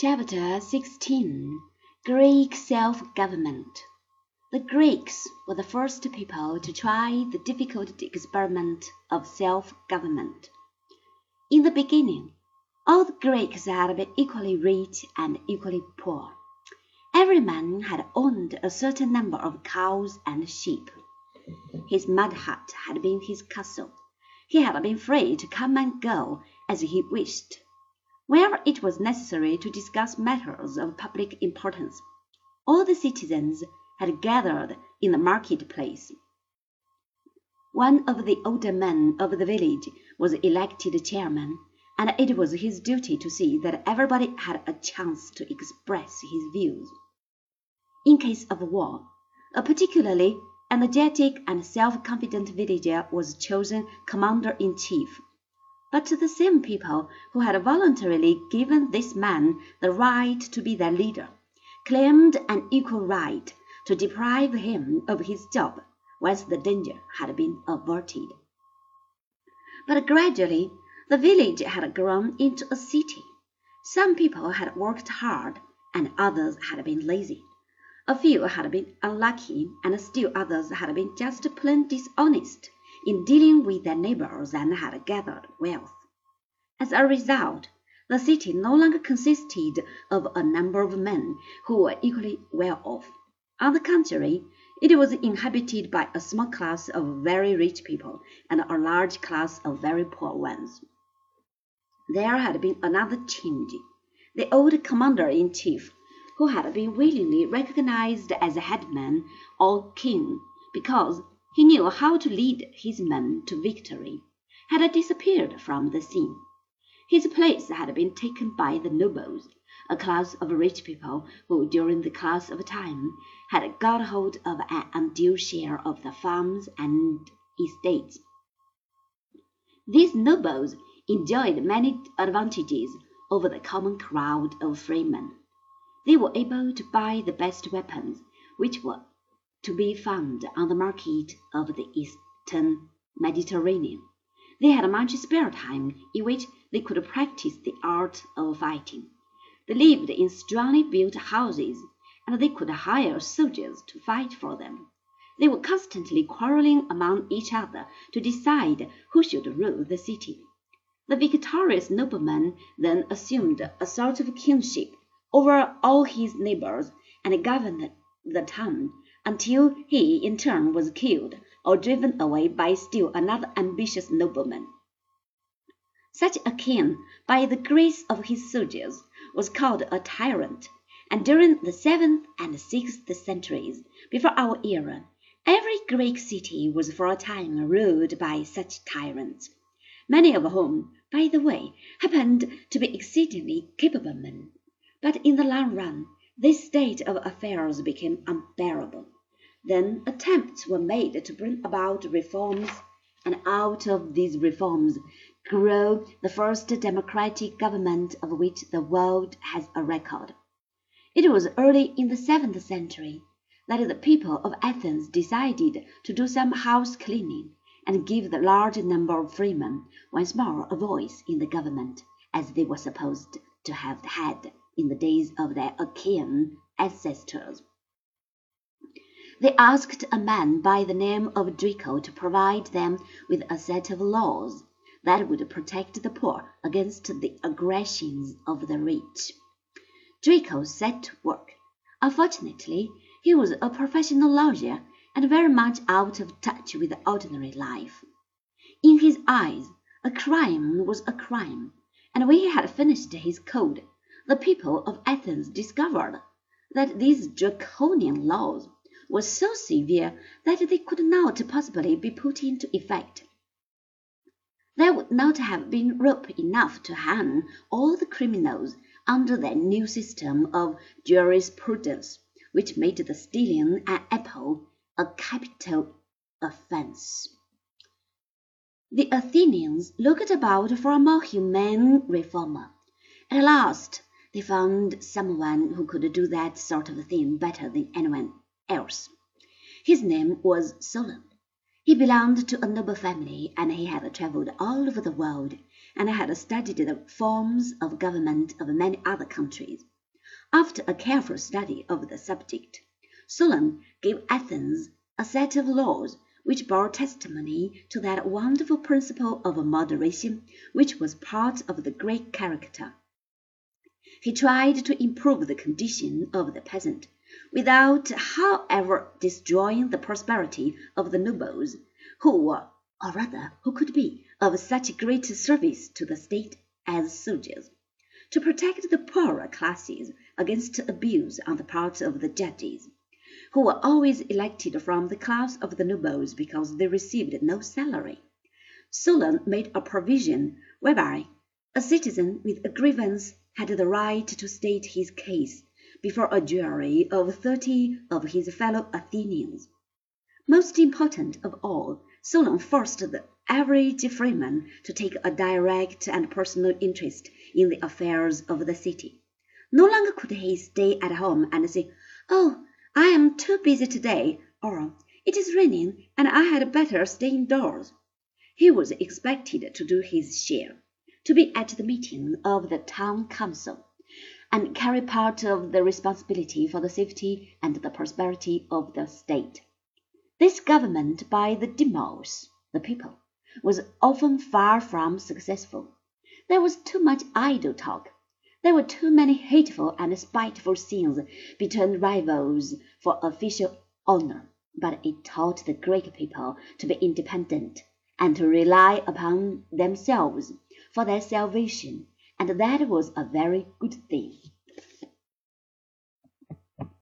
Chapter 16 Greek Self Government The Greeks were the first people to try the difficult experiment of self government. In the beginning, all the Greeks had been equally rich and equally poor. Every man had owned a certain number of cows and sheep. His mud hut had been his castle. He had been free to come and go as he wished. Wherever it was necessary to discuss matters of public importance, all the citizens had gathered in the market place. One of the older men of the village was elected chairman, and it was his duty to see that everybody had a chance to express his views. In case of war, a particularly energetic and self-confident villager was chosen commander-in-chief. But the same people who had voluntarily given this man the right to be their leader claimed an equal right to deprive him of his job once the danger had been averted. But gradually the village had grown into a city. Some people had worked hard and others had been lazy. A few had been unlucky and still others had been just plain dishonest in dealing with their neighbors and had gathered wealth. As a result, the city no longer consisted of a number of men who were equally well off. On the contrary, it was inhabited by a small class of very rich people and a large class of very poor ones. There had been another change. The old commander in chief, who had been willingly recognized as a headman or king because he knew how to lead his men to victory, had disappeared from the scene. His place had been taken by the nobles, a class of rich people who during the course of time had got hold of an undue share of the farms and estates. These nobles enjoyed many advantages over the common crowd of freemen. They were able to buy the best weapons, which were to be found on the market of the eastern Mediterranean. They had much spare time in which they could practice the art of fighting. They lived in strongly built houses, and they could hire soldiers to fight for them. They were constantly quarreling among each other to decide who should rule the city. The victorious nobleman then assumed a sort of kingship over all his neighbors and governed the town until he in turn was killed or driven away by still another ambitious nobleman. Such a king, by the grace of his soldiers, was called a tyrant, and during the seventh and sixth centuries before our era, every Greek city was for a time ruled by such tyrants, many of whom, by the way, happened to be exceedingly capable men. But in the long run this state of affairs became unbearable. Then attempts were made to bring about reforms, and out of these reforms grew the first democratic government of which the world has a record. It was early in the seventh century that the people of Athens decided to do some house cleaning and give the large number of freemen once more a voice in the government, as they were supposed to have had in the days of their Achaean ancestors. They asked a man by the name of Draco to provide them with a set of laws that would protect the poor against the aggressions of the rich. Draco set to work. Unfortunately, he was a professional lawyer and very much out of touch with ordinary life. In his eyes, a crime was a crime, and when he had finished his code, the people of Athens discovered that these draconian laws were so severe that they could not possibly be put into effect. There would not have been rope enough to hang all the criminals under their new system of jurisprudence, which made the stealing an apple a capital offence. The Athenians looked about for a more humane reformer. At last they found someone who could do that sort of thing better than anyone else. His name was Solon. He belonged to a noble family, and he had travelled all over the world, and had studied the forms of government of many other countries. After a careful study of the subject, Solon gave Athens a set of laws which bore testimony to that wonderful principle of moderation which was part of the Greek character. He tried to improve the condition of the peasant, without, however, destroying the prosperity of the nobles, who were, or rather who could be, of such great service to the state as soldiers, to protect the poorer classes against abuse on the part of the judges, who were always elected from the class of the nobles because they received no salary. Solon made a provision whereby a citizen with a grievance had the right to state his case before a jury of thirty of his fellow Athenians. Most important of all, Solon forced the average freeman to take a direct and personal interest in the affairs of the city. No longer could he stay at home and say, "Oh, I am too busy today," or "It is raining, and I had better stay indoors." He was expected to do his share, to be at the meeting of the town council, and carry part of the responsibility for the safety and the prosperity of the state. This government by the demos, the people, was often far from successful. There was too much idle talk. There were too many hateful and spiteful scenes between rivals for official honor. But it taught the Greek people to be independent and to rely upon themselves for their salvation, and that was a very good thing.